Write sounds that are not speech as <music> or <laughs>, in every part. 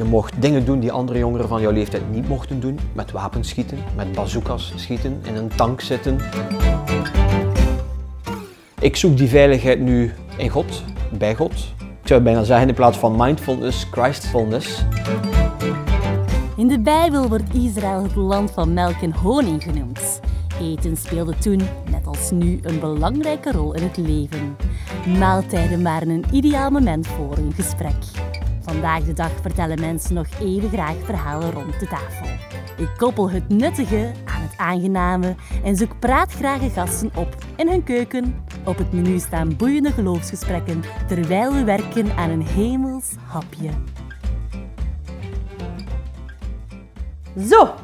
Je mocht dingen doen die andere jongeren van jouw leeftijd niet mochten doen. Met wapens schieten, met bazookas schieten, in een tank zitten. Ik zoek die veiligheid nu in God, bij God. Ik zou bijna zeggen in plaats van mindfulness, Christfulness. In de Bijbel wordt Israël het land van melk en honing genoemd. Eten speelde toen, net als nu, een belangrijke rol in het leven. Maaltijden waren een ideaal moment voor een gesprek. Vandaag de dag vertellen mensen nog even graag verhalen rond de tafel. Ik koppel het nuttige aan het aangename en zoek praatgrage gasten op in hun keuken. Op het menu staan boeiende geloofsgesprekken terwijl we werken aan een hemels hapje. Zo,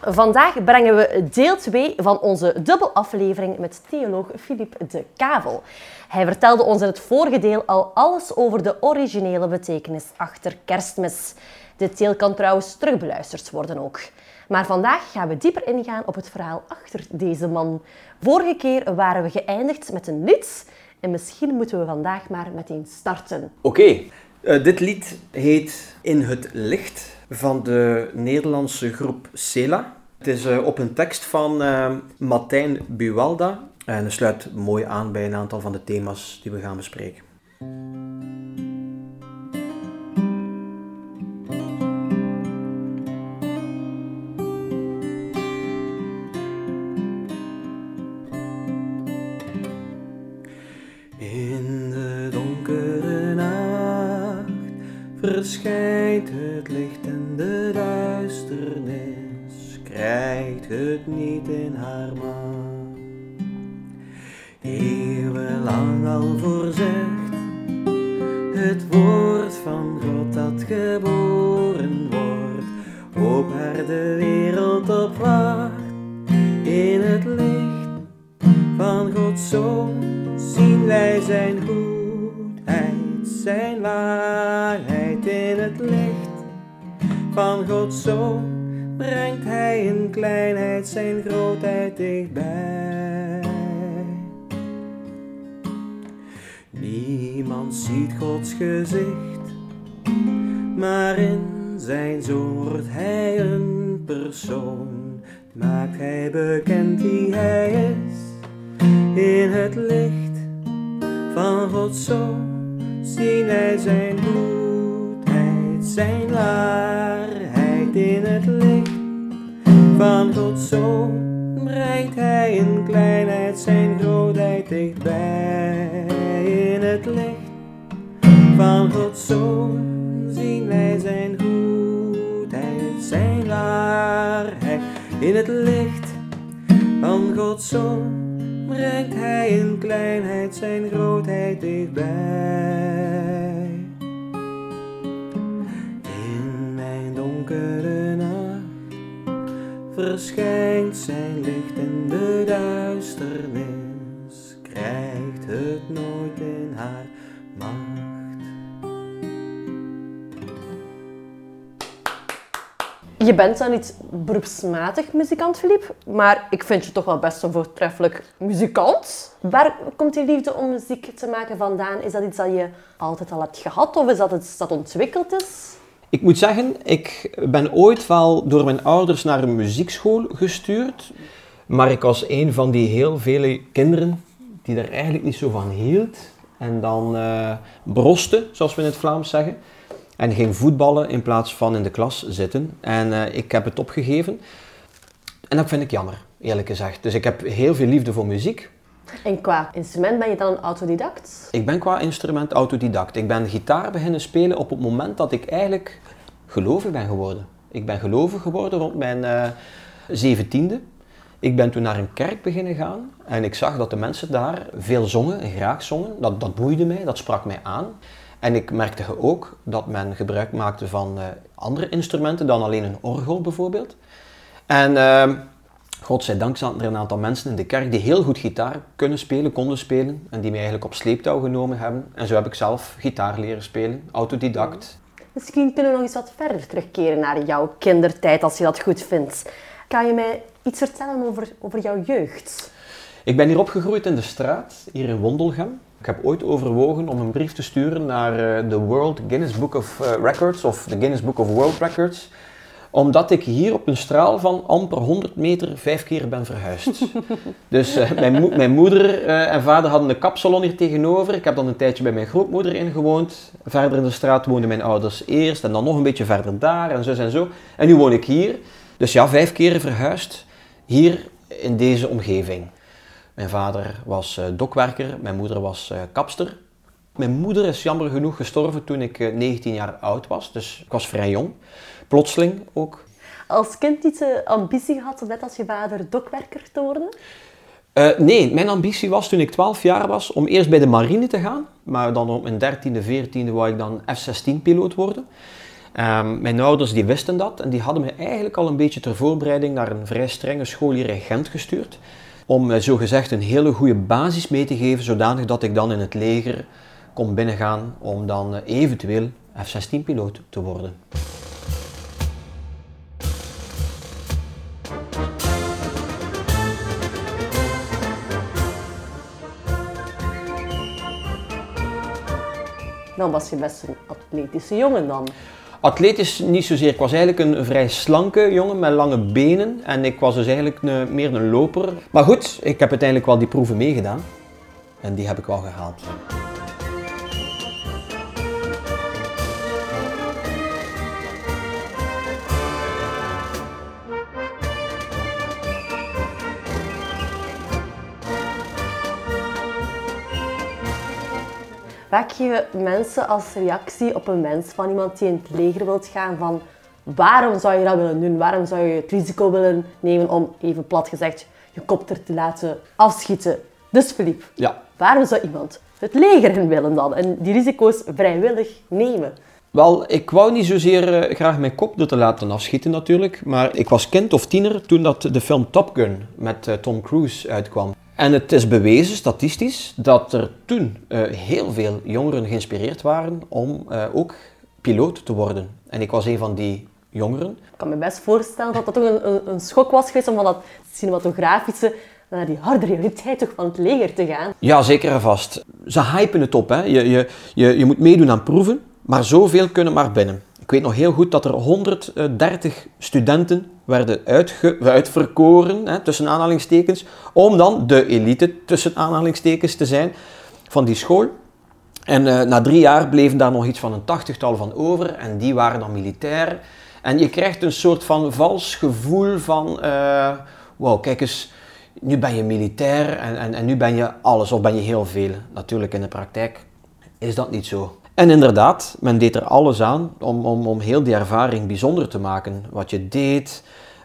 vandaag brengen we deel 2 van onze dubbelaflevering met theoloog Philippe de Kavel. Hij vertelde ons in het vorige deel al alles over de originele betekenis achter kerstmis. Dit deel kan trouwens terugbeluisterd worden ook. Maar vandaag gaan we dieper ingaan op het verhaal achter deze man. Vorige keer waren we geëindigd met een lied en misschien moeten we vandaag maar meteen starten. Oké, eh, dit lied heet In het licht van de Nederlandse groep Sela. Het is eh, op een tekst van uh, Martijn Buwalda en het sluit mooi aan bij een aantal van de thema's die we gaan bespreken. In de donkere verschijnt het licht krijgt het niet in haar macht. Eeuwenlang al voorzegd, het woord van God dat geboren wordt, op haar de wereld op wacht. In het licht van Gods Zoon zien wij zijn goedheid, zijn waarheid in het licht van Gods Zoon brengt Hij in kleinheid zijn grootheid dichtbij. Niemand ziet Gods gezicht, maar in zijn zoon wordt Hij een persoon. Maakt Hij bekend wie Hij is in het licht van Gods Zoon zien wij zijn goedheid, zijn waarheid in het licht van Gods Zoon brengt Hij in kleinheid zijn grootheid dichtbij. In het licht van Gods Zoon zien wij zijn goedheid, zijn waarheid in het licht van Gods Zoon brengt Hij in kleinheid zijn grootheid dichtbij. Verschijnt zijn licht en de duisternis krijgt het nooit in haar macht. Je bent dan niet beroepsmatig muzikant, Filip, maar ik vind je toch wel best een voortreffelijk muzikant. Waar komt die liefde om muziek te maken vandaan? Is dat iets dat je altijd al hebt gehad of is dat iets dat ontwikkeld is? Ik moet zeggen, ik ben ooit wel door mijn ouders naar een muziekschool gestuurd. Maar ik was een van die heel vele kinderen die daar eigenlijk niet zo van hield. En dan broste, zoals we in het Vlaams zeggen. En ging voetballen in plaats van in de klas zitten. En eh, ik heb het opgegeven. En dat vind ik jammer, eerlijk gezegd. Dus ik heb heel veel liefde voor muziek. En qua instrument ben je dan een autodidact? Ik ben qua instrument autodidact. Ik ben gitaar beginnen spelen op het moment dat ik eigenlijk gelovig ben geworden. Ik ben gelovig geworden rond mijn eh, zeventiende. ik ben toen naar een kerk beginnen gaan en ik zag dat de mensen daar veel zongen en graag zongen. Dat, dat boeide mij, dat sprak mij aan. En ik merkte ook dat men gebruik maakte van eh, andere instrumenten dan alleen een orgel bijvoorbeeld. En uh, godzijdank zaten er een aantal mensen in de kerk die heel goed gitaar kunnen spelen, konden spelen. En die mij eigenlijk op sleeptouw genomen hebben. En zo heb ik zelf gitaar leren spelen, autodidact. Misschien kunnen we nog eens wat verder terugkeren naar jouw kindertijd, als je dat goed vindt. Kan je mij iets vertellen over, over jouw jeugd? Ik ben hier opgegroeid in de straat, hier in Wondelgem. Ik heb ooit overwogen om een brief te sturen naar eh, de World Guinness Book of eh, Records of de Guinness Book of World Records omdat ik hier op een straal van amper 100 meter vijf keer ben verhuisd. <laughs> dus uh, mijn, mo mijn, moeder uh, en vader hadden een kapsalon hier tegenover. Ik heb dan een tijdje bij mijn grootmoeder ingewoond. Verder in de straat woonden mijn ouders eerst en dan nog een beetje verder daar en zo en zo. En nu woon ik hier. Dus ja, vijf keer verhuisd. Hier in deze omgeving. Mijn vader was uh, dokwerker, mijn moeder was kapster. Mijn moeder is jammer genoeg gestorven toen ik 19 jaar oud was, dus ik was vrij jong plotseling ook. Als kind iets ambitie gehad, net als je vader, dokwerker te worden? Uh, nee, mijn ambitie was toen ik 12 jaar was om eerst bij de marine te gaan. Maar dan op mijn 13e, 14e wou ik dan F-16-piloot worden. Um, mijn ouders die wisten dat en die hadden me eigenlijk al een beetje ter voorbereiding naar een vrij strenge school hier in Gent gestuurd. Om uh, zogezegd een hele goede basis mee te geven, zodanig dat ik dan in het leger kon binnengaan om dan eventueel F-16-piloot te worden. Dan was je best een atletische jongen dan. Atletisch niet zozeer. Ik was eigenlijk een vrij slanke jongen met lange benen. En ik was dus eigenlijk meer een loper. Maar goed, ik heb uiteindelijk wel die proeven meegedaan. En die heb ik wel gehaald. Vaak geven mensen als reactie op een wens van iemand die in het leger wilt gaan van waarom zou je dat willen doen? Waarom zou je het risico willen nemen om, even plat gezegd, je kopter te laten afschieten? Dus Filip, ja. waarom zou iemand het leger in willen dan en die risico's vrijwillig nemen? Wel, ik wou niet zozeer uh, graag mijn kop te laten afschieten natuurlijk, maar ik was kind of tiener toen dat de film Top Gun met uh, Tom Cruise uitkwam. En het is bewezen, statistisch, dat er toen uh, heel veel jongeren geïnspireerd waren om uh, ook piloot te worden. En ik was een van die jongeren. Ik kan me best voorstellen dat dat toch een, een, een schok was geweest om van dat cinematografische naar die harde realiteit toch van het leger te gaan. Ja, zeker en vast. Ze hypen het op. Hè. Je, je, je, je moet meedoen aan proeven, maar zoveel kunnen maar binnen. Ik weet nog heel goed dat er 130 studenten werden uitverkoren, hè, tussen aanhalingstekens, om dan de elite, tussen aanhalingstekens, te zijn van die school. En uh, na drie jaar bleven daar nog iets van een tachtigtal van over en die waren dan militair. En je krijgt een soort van vals gevoel van, uh, wow, kijk eens, nu ben je militair en, en, en nu ben je alles of ben je heel veel. Natuurlijk in de praktijk is dat niet zo. En inderdaad, men deed er alles aan om, om, om heel die ervaring bijzonder te maken. Wat je deed,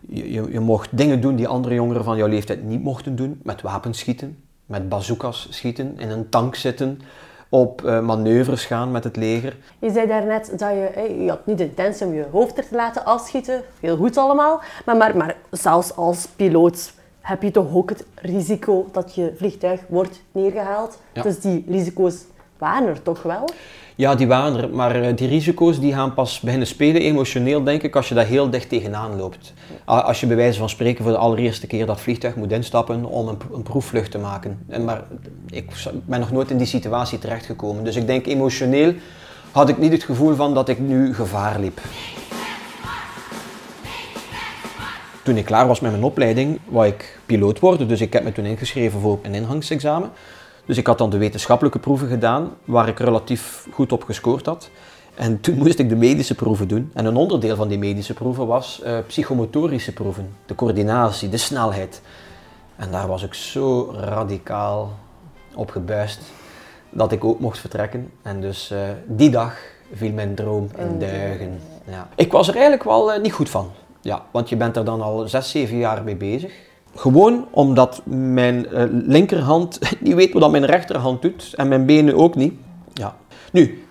je, je, je mocht dingen doen die andere jongeren van jouw leeftijd niet mochten doen. Met wapens schieten, met bazookas schieten, in een tank zitten, op uh, manoeuvres gaan met het leger. Je zei daarnet dat je, je had niet de intentie om je hoofd er te laten afschieten. Heel goed allemaal. Maar, maar, maar zelfs als piloot heb je toch ook het risico dat je vliegtuig wordt neergehaald. Dus die risico's waren er toch wel? Ja, die waren er, maar eh, die risico's die gaan pas beginnen spelen emotioneel, denk ik, als je daar heel dicht tegenaan loopt. Als je bij wijze van spreken voor de allereerste keer dat vliegtuig moet instappen om een, een proefvlucht te maken. En maar ik ben nog nooit in die situatie terechtgekomen. Dus ik denk emotioneel had ik niet het gevoel van dat ik nu gevaar liep. Toen ik klaar was met mijn opleiding, wou ik piloot worden, dus ik heb me toen ingeschreven voor een inhangsexamen. Dus ik had dan de wetenschappelijke proeven gedaan, waar ik relatief goed op gescoord had. En toen moest ik de medische proeven doen. En een onderdeel van die medische proeven was uh, psychomotorische proeven. De coördinatie, de snelheid. En daar was ik zo radicaal op gebuist dat ik ook mocht vertrekken. En dus uh, die dag viel mijn droom in duigen. Ja. Ik was er eigenlijk wel uh, niet goed van. Ja, want je bent er dan al zes, zeven jaar mee bezig. Gewoon omdat mijn uh, linkerhand <laughs> niet weet wat mijn rechterhand doet en mijn benen ook niet. Ja. Nu,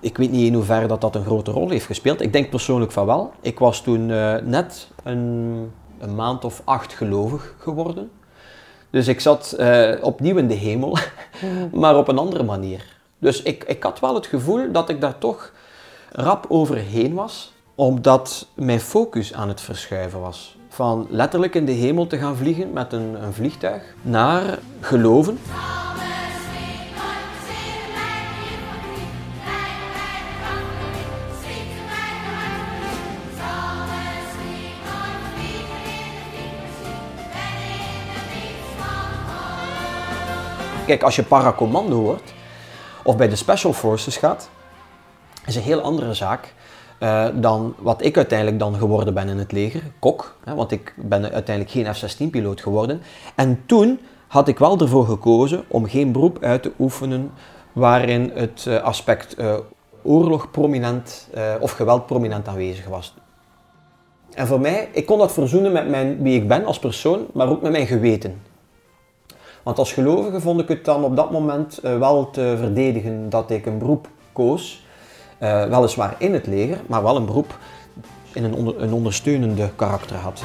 ik weet niet in hoeverre dat, dat een grote rol heeft gespeeld. Ik denk persoonlijk van wel. Ik was toen uh, net een, een, maand of acht gelovig geworden. Dus ik zat uh, opnieuw in de hemel, <laughs> maar op een andere manier. Dus ik, ik had wel het gevoel dat ik daar toch rap overheen was, omdat mijn focus aan het verschuiven was van letterlijk in de hemel te gaan vliegen met een, een vliegtuig naar geloven. Kijk, als je paracommando hoort of bij de Special Forces gaat, is een heel andere zaak uh, dan wat ik uiteindelijk dan geworden ben in het leger, kok. Hè, want ik ben uiteindelijk geen F-16-piloot geworden. En toen had ik wel ervoor gekozen om geen beroep uit te oefenen waarin het uh, aspect uh, oorlog prominent of geweld prominent aanwezig was. En voor mij, ik kon dat verzoenen met mijn, wie ik ben als persoon, maar ook met mijn geweten. Want als gelovige vond ik het dan op dat moment wel te verdedigen dat ik een beroep koos uh, weliswaar in het leger, maar wel een beroep in een ondersteunende karakter had.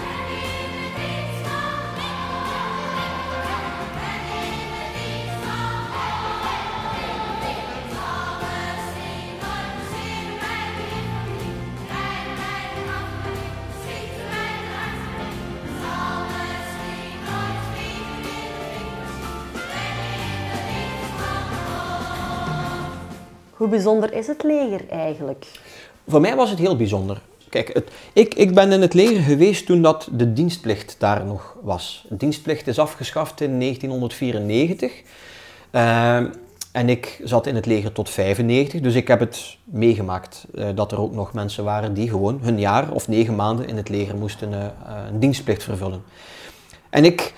Hoe bijzonder is het leger eigenlijk? Voor mij was het heel bijzonder. Kijk, het, ik, ik ben in het leger geweest toen dat de dienstplicht daar nog was. De dienstplicht is afgeschaft in 1994. Uh, ehm, en ik zat in het leger tot 95, dus ik heb het meegemaakt uh, dat er ook nog mensen waren die gewoon hun jaar of negen maanden in het leger moesten uh, een dienstplicht vervullen. En ik,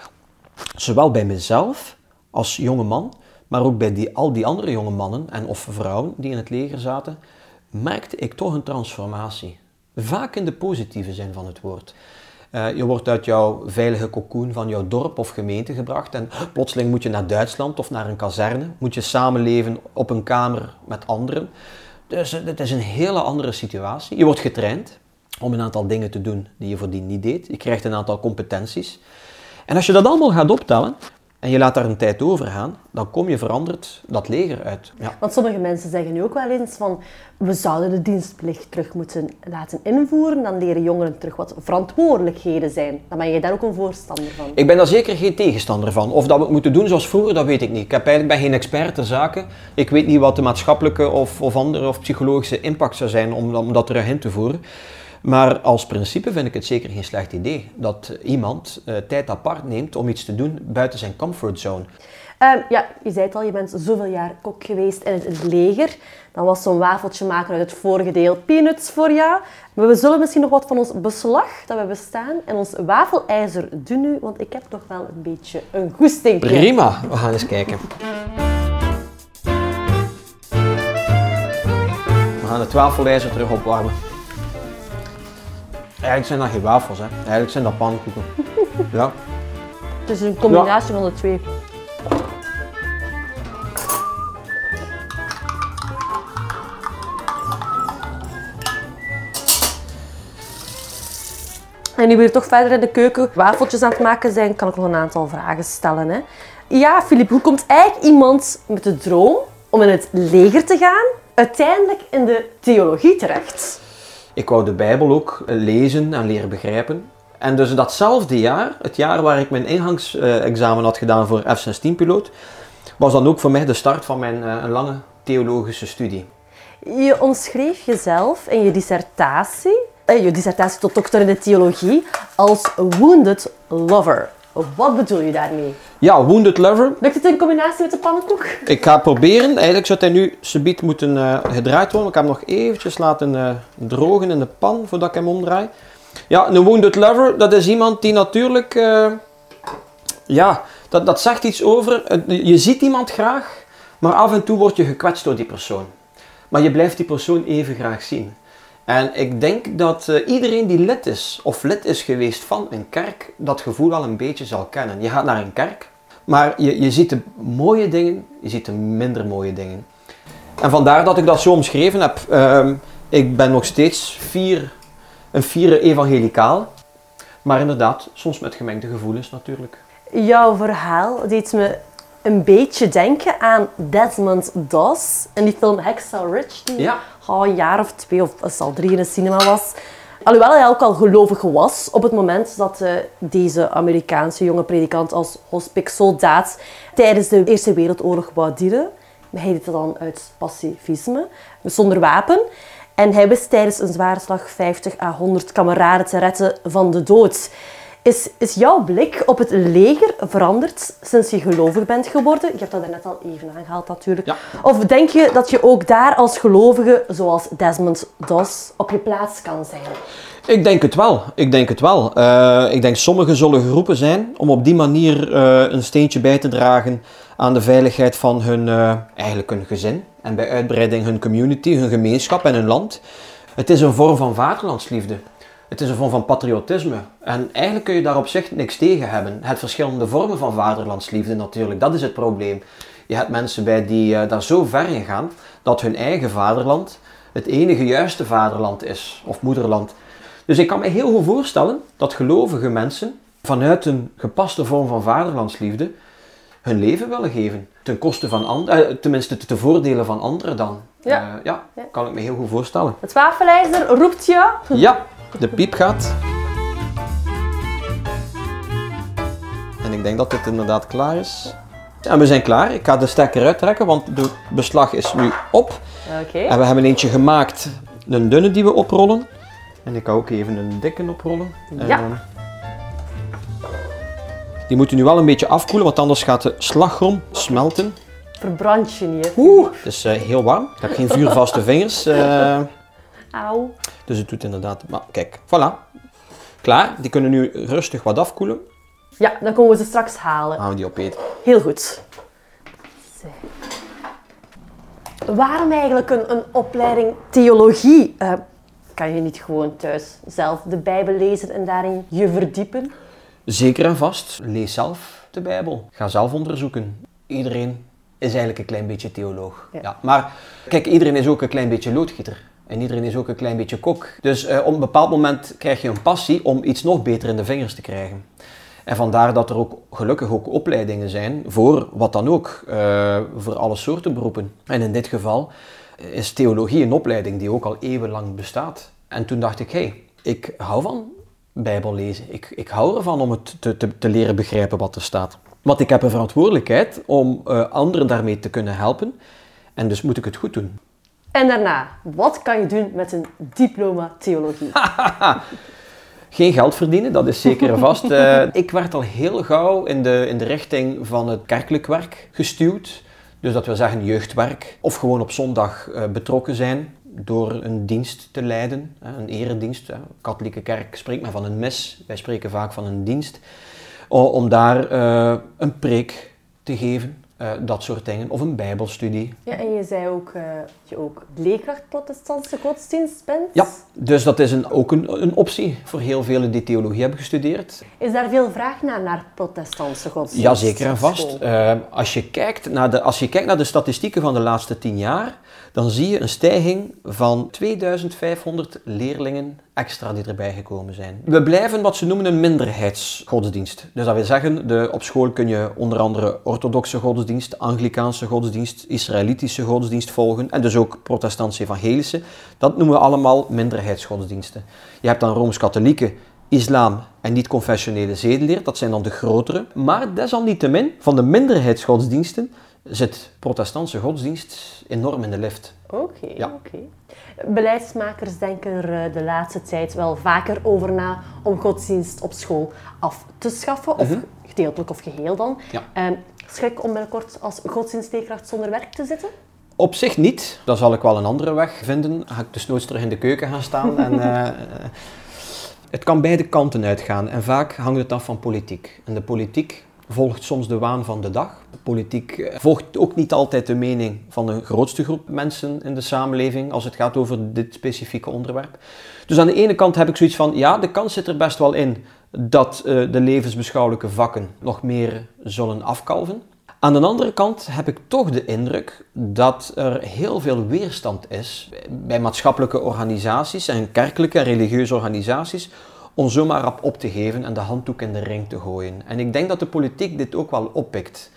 zowel bij mezelf als jonge man, maar ook bij die, al die andere jonge mannen en of vrouwen die in het leger zaten, merkte ik toch een transformatie. Vaak in de positieve zin van het woord. Uh, je wordt uit jouw veilige cocoon van jouw dorp of gemeente gebracht en plotseling moet je naar Duitsland of naar een kazerne. Moet je samenleven op een kamer met anderen. Dus uh, het is een hele andere situatie. Je wordt getraind om een aantal dingen te doen die je voordien niet deed. Je krijgt een aantal competenties. En als je dat allemaal gaat optellen, en je laat daar een tijd over gaan, dan kom je veranderd dat leger uit. Ja. Want sommige mensen zeggen nu ook wel eens van we zouden de dienstplicht terug moeten laten invoeren, dan leren jongeren terug wat verantwoordelijkheden zijn. Dan ben je daar ook een voorstander van. Ik ben daar zeker geen tegenstander van. Of dat we het moeten doen zoals vroeger, dat weet ik niet. Ik heb eigenlijk, ben geen expert ter zaken. Ik weet niet wat de maatschappelijke of, of andere of psychologische impact zou zijn om, om dat in te voeren. Maar als principe vind ik het zeker geen slecht idee dat iemand uh, tijd apart neemt om iets te doen buiten zijn comfortzone. Uh, ja, je zei het al, je bent zoveel jaar kok geweest in het, leger. Dan was zo'n wafeltje maken uit het vorige deel peanuts voor jou. Maar we zullen misschien nog wat van ons beslag dat we bestaan en ons wafelijzer doen nu, want ik heb toch wel een beetje een goesting. Prima, we gaan eens kijken. We gaan het wafelijzer terug opwarmen. Eigenlijk zijn dat geen wafels, hè. Eigenlijk zijn dat pannenkoeken. <laughs> ja. Het is een combinatie van de twee. En nu we toch verder in de keuken wafeltjes aan het maken zijn, kan ik nog een aantal vragen stellen. Hè. Ja, Filip, hoe komt eigenlijk iemand met de droom om in het leger te gaan, uiteindelijk in de theologie terecht? Ik wou de Bijbel ook lezen en leren begrijpen. En dus datzelfde jaar, het jaar waar ik mijn ingangsexamen had gedaan voor F-16-piloot, was dan ook voor mij de start van mijn uh, lange theologische studie. Je omschreef jezelf in je dissertatie, eh, je dissertatie tot dokter in de theologie, als wounded lover. Wat bedoel je daarmee? Ja, Wounded Lover. Lukt het in combinatie met de pannenkoek? Ik ga proberen. Eigenlijk zou hij nu subiet moeten uh, gedraaid worden. Ik heb hem nog eventjes laten uh, drogen in de pan voordat ik hem omdraai. Ja, een Wounded Lover, dat is iemand die natuurlijk... Uh, ja, dat, dat zegt iets over... Je ziet iemand graag, maar af en toe word je gekwetst door die persoon. Maar je blijft die persoon even graag zien. En ik denk dat uh, iedereen die lid is of lid is geweest van een kerk, dat gevoel al een beetje zal kennen. Je gaat naar een kerk, maar je, je ziet de mooie dingen, je ziet de minder mooie dingen. En vandaar dat ik dat zo omschreven heb. Uh, ik ben nog steeds vier, een vierde evangelicaal, maar inderdaad, soms met gemengde gevoelens natuurlijk. Jouw verhaal deed me een beetje denken aan Desmond Doss in die film Hacksaw Ridge, die ja. Al een jaar of twee of al drie in de cinema was. Alhoewel hij ook al gelovig was op het moment dat uh, deze Amerikaanse jonge predikant als hospik-soldaat tijdens de Eerste Wereldoorlog wou dienen. Hij deed dat dan uit pacifisme, zonder wapen. En hij wist tijdens een zware slag 50 à 100 kameraden te redden van de dood. Is, is jouw blik op het leger veranderd sinds je gelovig bent geworden? Je hebt dat net al even aangehaald natuurlijk. Ja. Of denk je dat je ook daar als gelovige, zoals Desmond Doss, op je plaats kan zijn? Ik denk het wel. Ik denk het wel. Eh, ik denk sommigen zullen geroepen zijn om op die manier eh, een steentje bij te dragen aan de veiligheid van hun, eh, eigenlijk hun gezin. En bij uitbreiding hun community, hun gemeenschap en hun land. Het is een vorm van vaderlandsliefde. Het is een vorm van patriotisme. En eigenlijk kun je daar op zich niks tegen hebben. Het verschillende vormen van vaderlandsliefde natuurlijk, dat is het probleem. Je hebt mensen bij die eh, daar zo ver in gaan dat hun eigen vaderland het enige juiste vaderland is, of moederland. Dus ik kan me heel goed voorstellen dat gelovige mensen vanuit een gepaste vorm van vaderlandsliefde hun leven willen geven. Ten koste van anderen, tenminste te voordelen van anderen dan. Ja. Eh, ja, Ja. kan ik me heel goed voorstellen. Het wafelijzer roept je. Ja, de piep gaat. En ik denk dat dit inderdaad klaar is. En we zijn klaar. Ik ga de stekker uittrekken, want de beslag is nu op. En we hebben eentje gemaakt, een dunne die we oprollen. En ik ga ook even een dikke oprollen. Ja. En, die moeten nu wel een beetje afkoelen, want anders gaat de slagroom smelten. Verbrand je niet. hè? Oeh, het is eh, heel warm. Ik heb geen vuurvaste vingers. eh, Auw. dus het doet inderdaad... Maar kijk, voilà. Klaar. Die kunnen nu rustig wat afkoelen. Ja, dan komen we ze straks halen. Gaan we die opeten. Heel goed. Zo. Waarom eigenlijk een, een opleiding theologie? Eh, kan je niet gewoon thuis zelf de Bijbel lezen en daarin je verdiepen? Zeker en vast. Lees zelf de Bijbel. Ga zelf onderzoeken. Iedereen is eigenlijk een klein beetje theoloog. Ja. Ja. maar kijk, iedereen is ook een klein beetje loodgieter. En iedereen is ook een klein beetje kok. Dus eh, op een bepaald moment krijg je een passie om iets nog beter in de vingers te krijgen. En vandaar dat er ook gelukkig ook opleidingen zijn voor wat dan ook, eh, voor alle soorten beroepen. En in dit geval is theologie een opleiding die ook al eeuwenlang bestaat. En toen dacht ik, hé, hey, ik hou van Bijbel lezen. Ik, ik hou ervan om het te, te, te leren begrijpen wat er staat. Want ik heb een verantwoordelijkheid om eh, anderen daarmee te kunnen helpen. En dus moet ik het goed doen. En daarna, wat kan je doen met een diploma theologie? <laughs> Geen geld verdienen, dat is zeker en vast. Eh, <laughs> ik werd al heel gauw in de, in de richting van het kerkelijk werk gestuurd. Dus dat wil zeggen jeugdwerk. Of gewoon op zondag eh, betrokken zijn door een dienst te leiden. Een eredienst. hè. Katholieke kerk spreekt men van een mis. Wij spreken vaak van een dienst. Om daar eh, een preek te geven. Eh, dat soort dingen. Of een bijbelstudie. Ja, en je zei ook eh, dat je ook leerkracht protestantse godsdienst bent. Ja, dus dat is een, ook een, een optie voor heel velen die theologie hebben gestudeerd. Is daar veel vraag naar, naar protestantse godsdienst? Ja, zeker en vast. Eh, als, je kijkt naar de, als je kijkt naar de statistieken van de laatste tien jaar, dan zie je een stijging van 2500 leerlingen extra die erbij gekomen zijn. We blijven wat ze noemen een minderheidsgodsdienst. Dus dat wil zeggen, de, op school kun je onder andere orthodoxe godsdienst, Anglikaanse godsdienst, Israëlitische godsdienst volgen en dus ook protestantse evangelische. Dat noemen we allemaal minderheidsgodsdiensten. Je hebt dan Rooms-Katholieke, islam en niet-confessionele zedeleer, dat zijn dan de grotere. Maar desalniettemin, van de minderheidsgodsdiensten zit protestantse godsdienst enorm in de lift. Oké, Ja. oké. Beleidsmakers denken er eh, de laatste tijd wel vaker over na om godsdienst op school af te schaffen, of gedeeltelijk of geheel dan. Ja. Ehm, schrik om binnenkort als godsdienstleerkracht zonder werk te zitten? Op zich niet. Dan zal ik wel een andere weg vinden. Ga ik desnoods terug in de keuken gaan staan. en, <laughs> eh, het kan beide kanten uitgaan. En vaak hangt het af van politiek. En de politiek volgt soms de waan van de dag. De politiek eh, volgt ook niet altijd de mening van de grootste groep mensen in de samenleving als het gaat over dit specifieke onderwerp. Dus aan de ene kant heb ik zoiets van, ja, de kans zit er best wel in dat eh, de levensbeschouwelijke vakken nog meer zullen afkalven. Aan de andere kant heb ik toch de indruk dat er heel veel weerstand is bij maatschappelijke organisaties en kerkelijke religieuze organisaties om zomaar rap op te geven en de handdoek in de ring te gooien. En ik denk dat de politiek dit ook wel oppikt.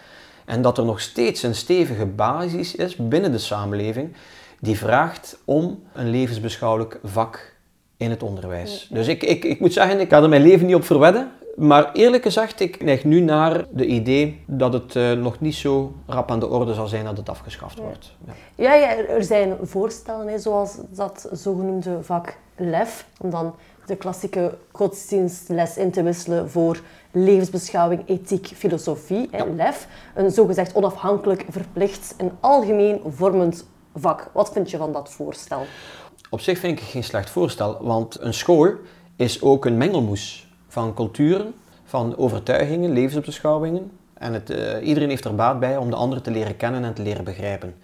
En dat er nog steeds een stevige basis is binnen de samenleving die vraagt om een levensbeschouwelijk vak in het onderwijs. Dus ik, ik, ik moet zeggen, ik ga er mijn leven niet op verwedden. Maar eerlijk gezegd, ik neig nu naar de idee dat het eh, nog niet zo rap aan de orde zal zijn dat het afgeschaft wordt. Ja. Ja, ja er- er zijn voorstellen, hè, zoals dat zogenoemde vak LEF, om dan de klassieke godsdienstles in te wisselen voor levensbeschouwing, ethiek, filosofie, hè, LEF. Een zogezegd onafhankelijk, verplicht en algemeen vormend vak. Wat vind je van dat voorstel? Op zich vind ik het geen slecht voorstel, want een school is ook een mengelmoes van culturen, van overtuigingen, levensbeschouwingen. En het, eh, iedereen heeft er baat bij om de ander te leren kennen en te leren begrijpen.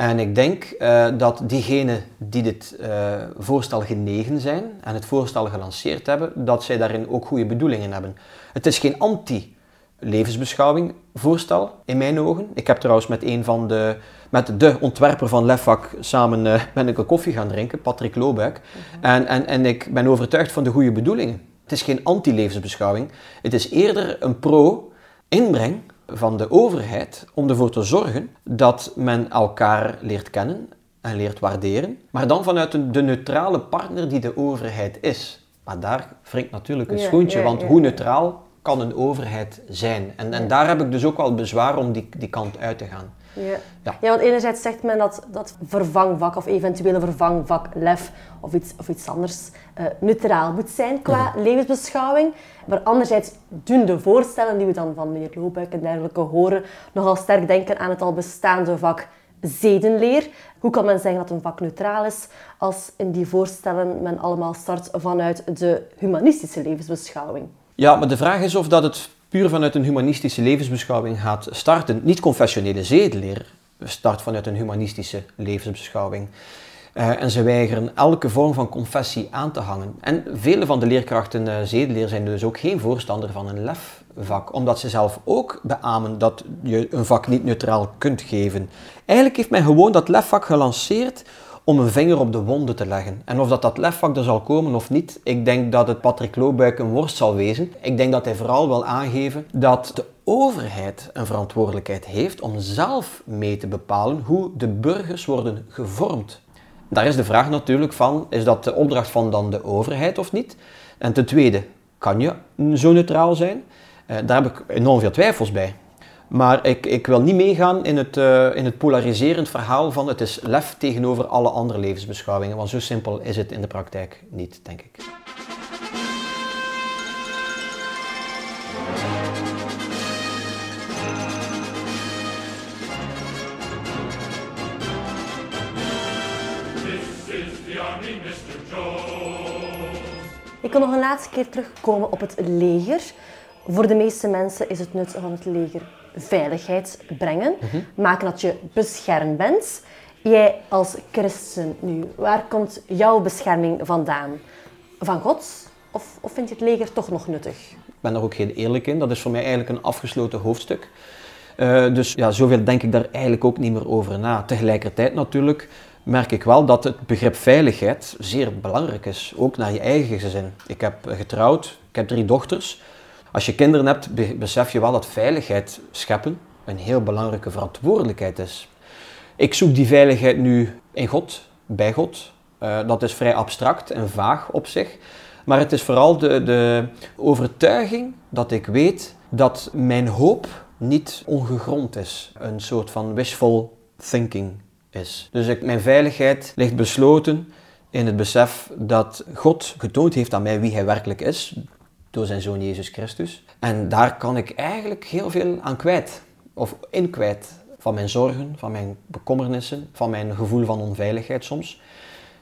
En ik denk eh, dat diegenen die dit eh, voorstel genegen zijn en het voorstel gelanceerd hebben, dat zij daarin ook goede bedoelingen hebben. Het is geen anti-levensbeschouwing voorstel, in mijn ogen. Ik heb trouwens met een van de, met de ontwerper van Lefvak samen uh, ben ik een koffie gaan drinken, Patrick Lobeck. en, en, en ik ben overtuigd van de goede bedoelingen. Het is geen anti-levensbeschouwing. Het is eerder een pro-inbreng van de overheid om ervoor te zorgen dat men elkaar leert kennen en leert waarderen, maar dan vanuit de neutrale partner die de overheid is. Maar daar wringt natuurlijk een schoentje, want hoe neutraal kan een overheid zijn? En, en daar heb ik dus ook wel bezwaar om die, die kant uit te gaan. Ja. Ja. ja, want enerzijds zegt men dat dat vervangvak of eventuele vervangvak LEF of iets, of iets anders uh, neutraal moet zijn qua levensbeschouwing. Maar anderzijds doen de voorstellen die we dan van meneer Loobuik en dergelijke horen nogal sterk denken aan het al bestaande vak zedenleer. Hoe kan men zeggen dat een vak neutraal is als in die voorstellen men allemaal start vanuit de humanistische levensbeschouwing? Ja, maar de vraag is of dat het puur vanuit een humanistische levensbeschouwing gaat starten. Niet confessionele zedeleer start vanuit een humanistische levensbeschouwing. Uh, en ze weigeren elke vorm van confessie aan te hangen. En vele van de leerkrachten uh, zedeleer zijn dus ook geen voorstander van een lefvak, omdat ze zelf ook beamen dat je een vak niet neutraal kunt geven. Eigenlijk heeft men gewoon dat lefvak gelanceerd om een vinger op de wonden te leggen. En of dat, dat lefvak er zal komen of niet, ik denk dat het Patrick Loobuik een worst zal wezen. Ik denk dat hij vooral wil aangeven dat de overheid een verantwoordelijkheid heeft om zelf mee te bepalen hoe de burgers worden gevormd. Daar is de vraag natuurlijk van, is dat de opdracht van dan de overheid of niet? En ten tweede, kan je zo neutraal zijn? Uh, daar heb ik enorm veel twijfels bij. Maar ik, ik wil niet meegaan in het, uh, in het polariserend verhaal van het is lef tegenover alle andere levensbeschouwingen. Want zo simpel is het in de praktijk niet, denk ik. Ik wil nog een laatste keer terugkomen op het leger. Voor de meeste mensen is het nut van het leger veiligheid brengen, mhm. maken dat je beschermd bent. Jij als christen nu, waar komt jouw bescherming vandaan? Van God? Of, of vind je het leger toch nog nuttig? Ik ben daar ook heel eerlijk in. Dat is voor mij eigenlijk een afgesloten hoofdstuk. Uh, dus ja, zoveel denk ik daar eigenlijk ook niet meer over na. Tegelijkertijd natuurlijk merk ik wel dat het begrip veiligheid zeer belangrijk is, ook naar je eigen gezin. Ik heb getrouwd, ik heb drie dochters. Als je kinderen hebt, besef je wel dat veiligheid scheppen een heel belangrijke verantwoordelijkheid is. Ik zoek die veiligheid nu in God, bij God. Uh, dat is vrij abstract en vaag op zich. Maar het is vooral de, de overtuiging dat ik weet dat mijn hoop niet ongegrond is. Een soort van wishful thinking is. Dus mijn veiligheid ligt besloten in het besef dat God getoond heeft aan mij wie hij werkelijk is door zijn zoon Jezus Christus. En daar kan ik eigenlijk heel veel aan kwijt, of in kwijt. Van mijn zorgen, van mijn bekommernissen, van mijn gevoel van onveiligheid soms.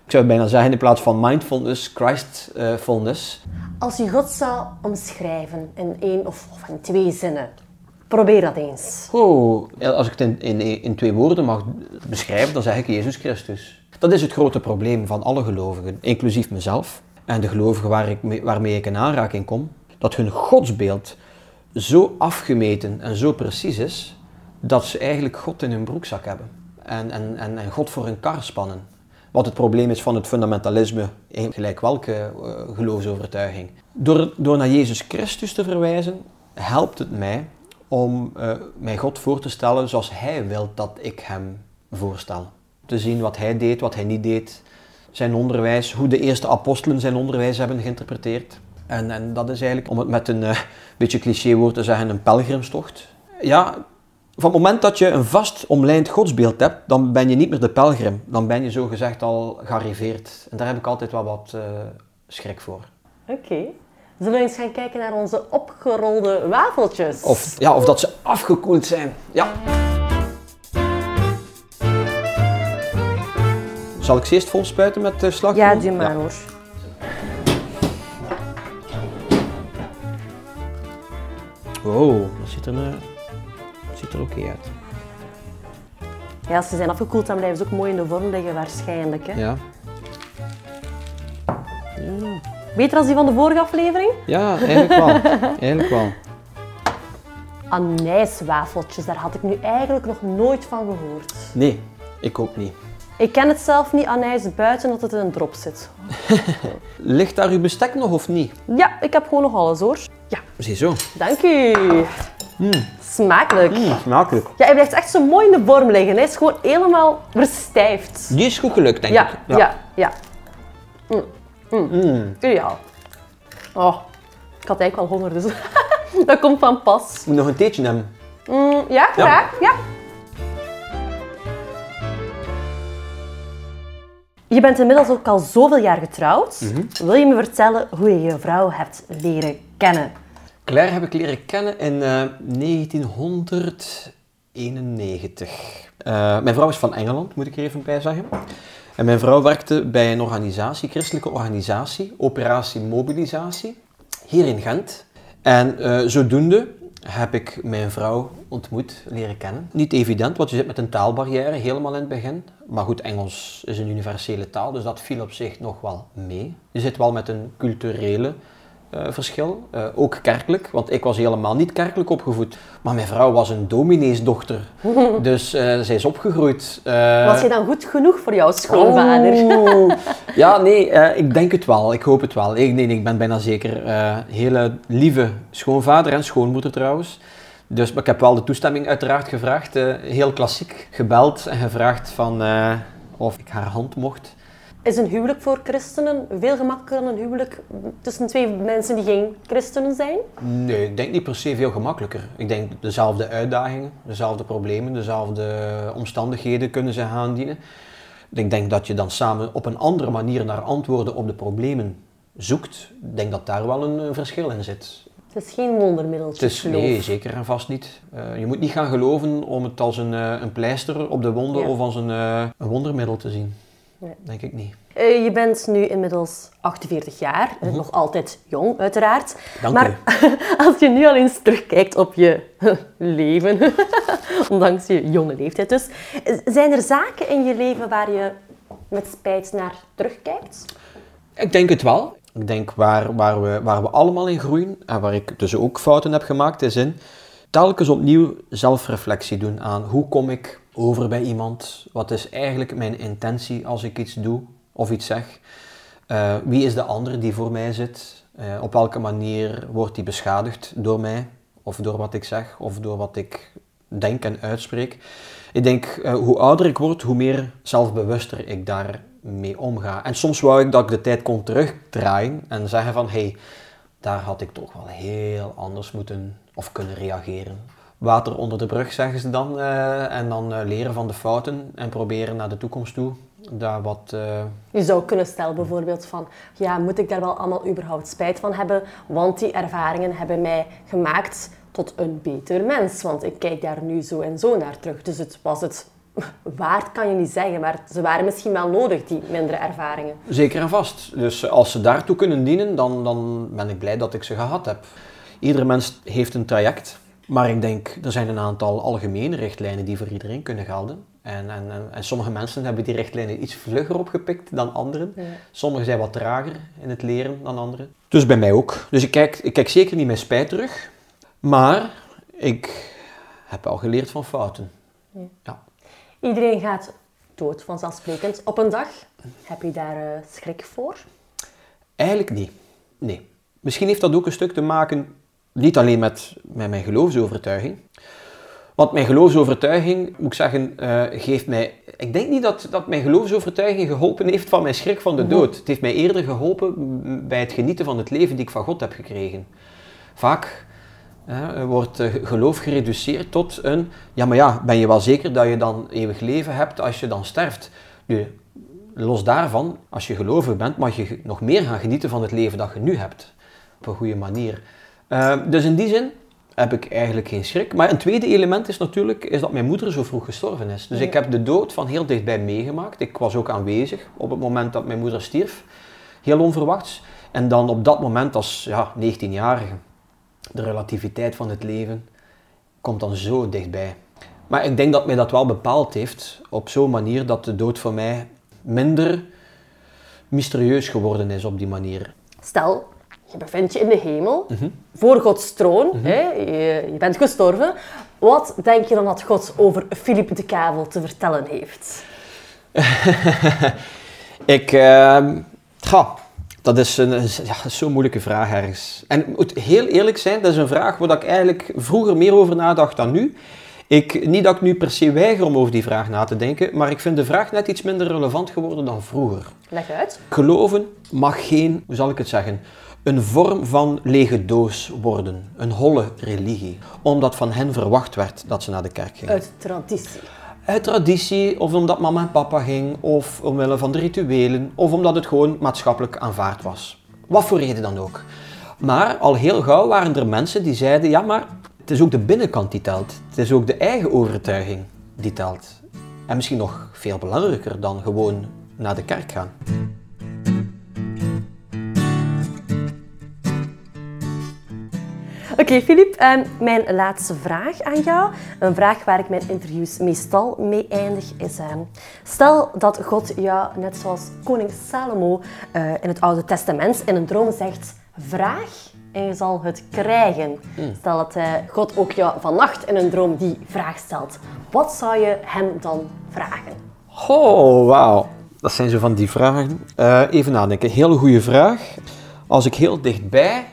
Ik zou bijna zeggen in plaats van mindfulness, Christfulness. Als je God zou omschrijven in één of, of in twee zinnen, Probeer dat eens. Oh, als ik het in, in, in twee woorden mag beschrijven, dan zeg ik Jezus Christus. Dat is het grote probleem van alle gelovigen, inclusief mezelf en de gelovigen waar ik waarmee ik in aanraking kom, dat hun godsbeeld zo afgemeten en zo precies is, dat ze eigenlijk God in hun broekzak hebben en, en, en, en God voor hun kar spannen. Wat het probleem is van het fundamentalisme, gelijk welke uh, geloofsovertuiging. Door, door naar Jezus Christus te verwijzen, helpt het mij om uh, mij God voor te stellen zoals Hij wil dat ik Hem voorstel. Te zien wat Hij deed, wat Hij niet deed, zijn onderwijs, hoe de eerste apostelen zijn onderwijs hebben geïnterpreteerd. En, en dat is eigenlijk, om het met een uh, beetje clichéwoord te zeggen, een pelgrimstocht. Ja, van het moment dat je een vast omlijnd godsbeeld hebt, dan ben je niet meer de pelgrim. Dan ben je zogezegd al gearriveerd. En daar heb ik altijd wel wat uh, schrik voor. Oké. Zullen we eens gaan kijken naar onze opgerolde wafeltjes? Of, ja, of dat ze afgekoeld zijn. Ja. Zal ik ze eerst vol spuiten met uh, slagroom? Ja, doe maar hoor. Wow, dat ziet er, uh, ziet er oké uit. Ja, als ze zijn afgekoeld, dan blijven ze ook mooi in de vorm liggen waarschijnlijk. Hè? Ja. ja. Beter als die van de vorige aflevering? Ja, eigenlijk wel. <laughs> eigenlijk wel. Anijswafeltjes, daar had ik nu eigenlijk nog nooit van gehoord. Nee, ik ook niet. Ik ken het zelf niet anijs buiten dat het in een drop zit. <laughs> Ligt daar uw bestek nog of niet? Ja, ik heb gewoon nog alles hoor. Ja. Ziezo. Dank u. Mm. Smakelijk. Mm, smakelijk. Ja, hij blijft echt zo mooi in de vorm liggen. Hij is gewoon helemaal verstijfd. Die is goed gelukt, denk ja, ik. Ja, ja. ja. Mm. Mm. Ideaal. Oh, ik had eigenlijk wel honger, dus <laughs> dat komt van pas. Moet nog een theetje nemen? Mm, ja, graag. Ja. Je bent inmiddels ook al zoveel jaar getrouwd. Wil je me vertellen hoe je je vrouw hebt leren kennen? Claire heb ik leren kennen in uh, 1991. Uh, mijn vrouw is van Engeland, moet ik er even bij zeggen. En mijn vrouw werkte bij een organisatie, christelijke organisatie, Operatie Mobilisatie, hier in Gent. En uh, zodoende heb ik mijn vrouw ontmoet, leren kennen. Niet evident, want je zit met een taalbarrière helemaal in het begin. Maar goed, Engels is een universele taal, dus dat viel op zich nog wel mee. Je zit wel met een culturele uh, verschil, uh, ook kerkelijk, want ik was helemaal niet kerkelijk opgevoed. Maar mijn vrouw was een domineesdochter, <laughs> dus uh, zij is opgegroeid. was je dan goed genoeg voor jouw schoonvader? Oh, <laughs> ja, nee, ik denk het wel, ik hoop het wel. Ik, nee, nee, ik ben bijna zeker hele lieve schoonvader en schoonmoeder trouwens. Dus maar ik heb wel de toestemming uiteraard gevraagd, heel klassiek, gebeld en gevraagd van of ik haar hand mocht. Is een huwelijk voor christenen veel gemakkelijker dan een huwelijk tussen twee mensen die geen christenen zijn? Nee, ik denk niet per se veel gemakkelijker. Ik denk dezelfde uitdagingen, dezelfde problemen, dezelfde omstandigheden kunnen ze aandienen. Ik denk dat je dan samen op een andere manier naar antwoorden op de problemen zoekt. Ik denk dat daar wel een, verschil in zit. Het is geen wondermiddeltje. Het is, nee, zeker en vast niet. Uh, je moet niet gaan geloven om het als een, uh, een pleister op de wonden ja. of als een, uh, een wondermiddel te zien. Nee. Denk ik niet. Uh, je bent nu inmiddels 48 jaar, mm -hmm. nog altijd jong uiteraard. Dank maar u. <laughs> als je nu al eens terugkijkt op je <laughs> leven, <laughs> ondanks je jonge leeftijd dus, zijn er zaken in je leven waar je met spijt naar terugkijkt? Ik denk het wel. Ik denk waar, waar, we, waar we allemaal in groeien en waar ik dus ook fouten heb gemaakt, is in telkens opnieuw zelfreflectie doen aan hoe kom ik over bij iemand, wat is eigenlijk mijn intentie als ik iets doe of iets zeg, uh, wie is de ander die voor mij zit, uh, op welke manier wordt die beschadigd door mij of door wat ik zeg of door wat ik denk en uitspreek. Ik denk, uh, hoe ouder ik word, hoe meer zelfbewuster ik daarmee omga. En soms wou ik dat ik de tijd kon terugdraaien en zeggen van, hey, daar had ik toch wel heel anders moeten of kunnen reageren. Water onder de brug, zeggen ze dan. Uh, en dan uh, leren van de fouten en proberen naar de toekomst toe daar wat... Uh... Je zou kunnen stellen bijvoorbeeld van, ja, moet ik daar wel allemaal überhaupt spijt van hebben? Want die ervaringen hebben mij gemaakt tot een beter mens. Want ik kijk daar nu zo en zo naar terug. Dus het was het <laughs> waard, kan je niet zeggen, maar ze waren misschien wel nodig, die mindere ervaringen. Zeker en vast. Dus als ze daartoe kunnen dienen, dan, dan ben ik blij dat ik ze gehad heb. Iedere mens heeft een traject, maar ik denk, er zijn een aantal algemene richtlijnen die voor iedereen kunnen gelden. En, en, en, en sommige mensen hebben die richtlijnen iets vlugger opgepikt dan anderen. Ja. Sommigen zijn wat trager in het leren dan anderen. Dus bij mij ook. Dus ik kijk, ik kijk zeker niet met spijt terug, maar ik heb al geleerd van fouten. Ja. ja. Iedereen gaat dood, vanzelfsprekend. Op een dag, heb je daar uh, schrik voor? Eigenlijk niet. Nee. Misschien heeft dat ook een stuk te maken, niet alleen met, met mijn geloofsovertuiging. Want mijn geloofsovertuiging, moet ik zeggen, uh, geeft mij... Ik denk niet dat, dat mijn geloofsovertuiging geholpen heeft van mijn schrik van de dood. Het heeft mij eerder geholpen bij het genieten van het leven die ik van God heb gekregen. Vaak uh, wordt uh, geloof gereduceerd tot een... Ja, maar ja, ben je wel zeker dat je dan eeuwig leven hebt als je dan sterft? Nu, los daarvan, als je gelovig bent, mag je nog meer gaan genieten van het leven dat je nu hebt. Op een goede manier. Uh, dus in die zin heb ik eigenlijk geen schrik. Maar een tweede element is natuurlijk is dat mijn moeder zo vroeg gestorven is. Dus ik heb de dood van heel dichtbij meegemaakt. Ik was ook aanwezig op het moment dat mijn moeder stierf. Heel onverwachts. En dan op dat moment als ja, 19-jarige, de relativiteit van het leven komt dan zo dichtbij. Maar ik denk dat mij dat wel bepaald heeft op zo'n manier dat de dood voor mij minder mysterieus geworden is op die manier. Stel, je bevindt je in de hemel, mhm. voor Gods troon, mhm. hè? Je, je, bent gestorven. Wat denk je dan dat God over Philippe de Kavel te vertellen heeft? <laughs> ik, uh, ga, dat is een, ja, zo'n moeilijke vraag ergens. En moet heel eerlijk zijn, dat is een vraag waar ik eigenlijk vroeger meer over nadacht dan nu. Ik, niet dat ik nu per se weiger om over die vraag na te denken, maar ik vind de vraag net iets minder relevant geworden dan vroeger. Leg uit. Geloven mag geen, hoe zal ik het zeggen, een vorm van lege doos worden, een holle religie, omdat van hen verwacht werd dat ze naar de kerk gingen. Uit traditie. Uit traditie, of omdat mama en papa ging, of omwille van de rituelen, of omdat het gewoon maatschappelijk aanvaard was. Wat voor reden dan ook. Maar al heel gauw waren er mensen die zeiden, ja maar het is ook de binnenkant die telt. Het is ook de eigen overtuiging die telt. En misschien nog veel belangrijker dan gewoon naar de kerk gaan. Oké, okay, Filip, ehm, mijn laatste vraag aan jou. Een vraag waar ik mijn interviews meestal mee eindig is... Ehm, stel dat God jou, net zoals koning Salomo uh, in het Oude Testament, in een droom zegt... Vraag en je zal het krijgen. Hmm. Stel dat uh, God ook jou vannacht in een droom die vraag stelt. Wat zou je hem dan vragen? Oh, wauw. Dat zijn zo van die vragen. Uh, even nadenken. Hele goede vraag. Als ik heel dichtbij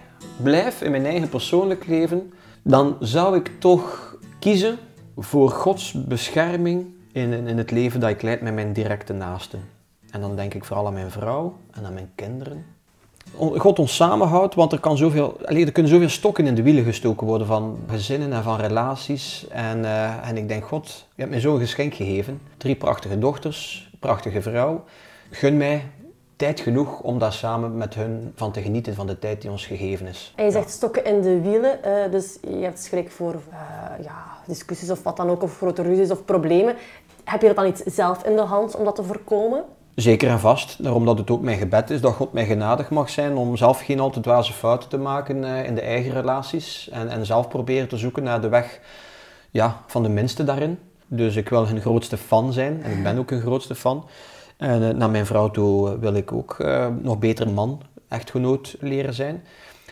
blijf in mijn eigen persoonlijk leven, dan zou ik toch kiezen voor Gods bescherming in, in het leven dat ik leid met mijn directe naasten. En dan denk ik vooral aan mijn vrouw en aan mijn kinderen. God ons samenhoudt, want er, kan zoveel, er kunnen zoveel stokken in de wielen gestoken worden van gezinnen en van relaties. En, uh, en ik denk, God, je hebt mij zo'n geschenk gegeven. Drie prachtige dochters, prachtige vrouw. Gun mij tijd genoeg om daar samen met hun van te genieten van de tijd die ons gegeven is. En je zegt stokken in de wielen, uh, dus je hebt schrik voor uh, ja, discussies of wat dan ook, of grote ruzies of problemen. Heb je dat dan iets zelf in de hand om dat te voorkomen? Zeker en vast, daarom dat het ook mijn gebed is dat God mij genadig mag zijn om zelf geen al te dwaze fouten te maken uh, in de eigen relaties en, en zelf proberen te zoeken naar de weg ja, van de minste daarin. Dus ik wil hun grootste fan zijn en ik ben ook een grootste fan. En uh, naar mijn vrouw toe wil ik ook uh, nog beter man, echtgenoot leren zijn.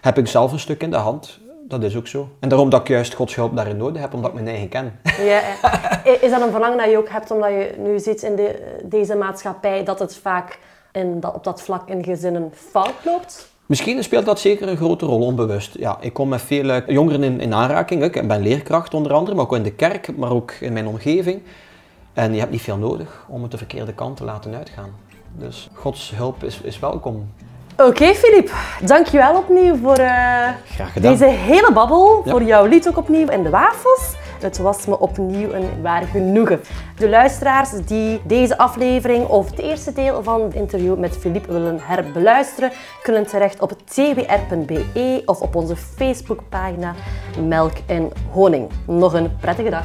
Heb ik zelf een stuk in de hand. Dat is ook zo. En daarom dat ik juist Gods hulp daarin nodig heb, omdat ik mijn eigen ken. Ja, <laughs> is dat een verlangen dat je ook hebt, omdat je nu ziet in de, deze maatschappij dat het vaak in dat, op dat vlak in gezinnen fout loopt? Misschien speelt dat zeker een grote rol, onbewust. Ja, ik kom met veel jongeren in, in aanraking. Ik ben leerkracht onder andere, maar ook in de kerk, maar ook in mijn omgeving. En je hebt niet veel nodig om het de verkeerde kant te laten uitgaan. Dus Gods hulp is, is welkom. Oké, okay, Filip. Dankjewel opnieuw voor uh, deze hele babbel. Voor jouw lied ook opnieuw en de wafels. Het was me opnieuw een waar genoegen. De luisteraars die deze aflevering of het eerste deel van het interview met Filip willen herbeluisteren, kunnen terecht op twr.be of op onze Facebookpagina Melk en Honing. Nog een prettige dag.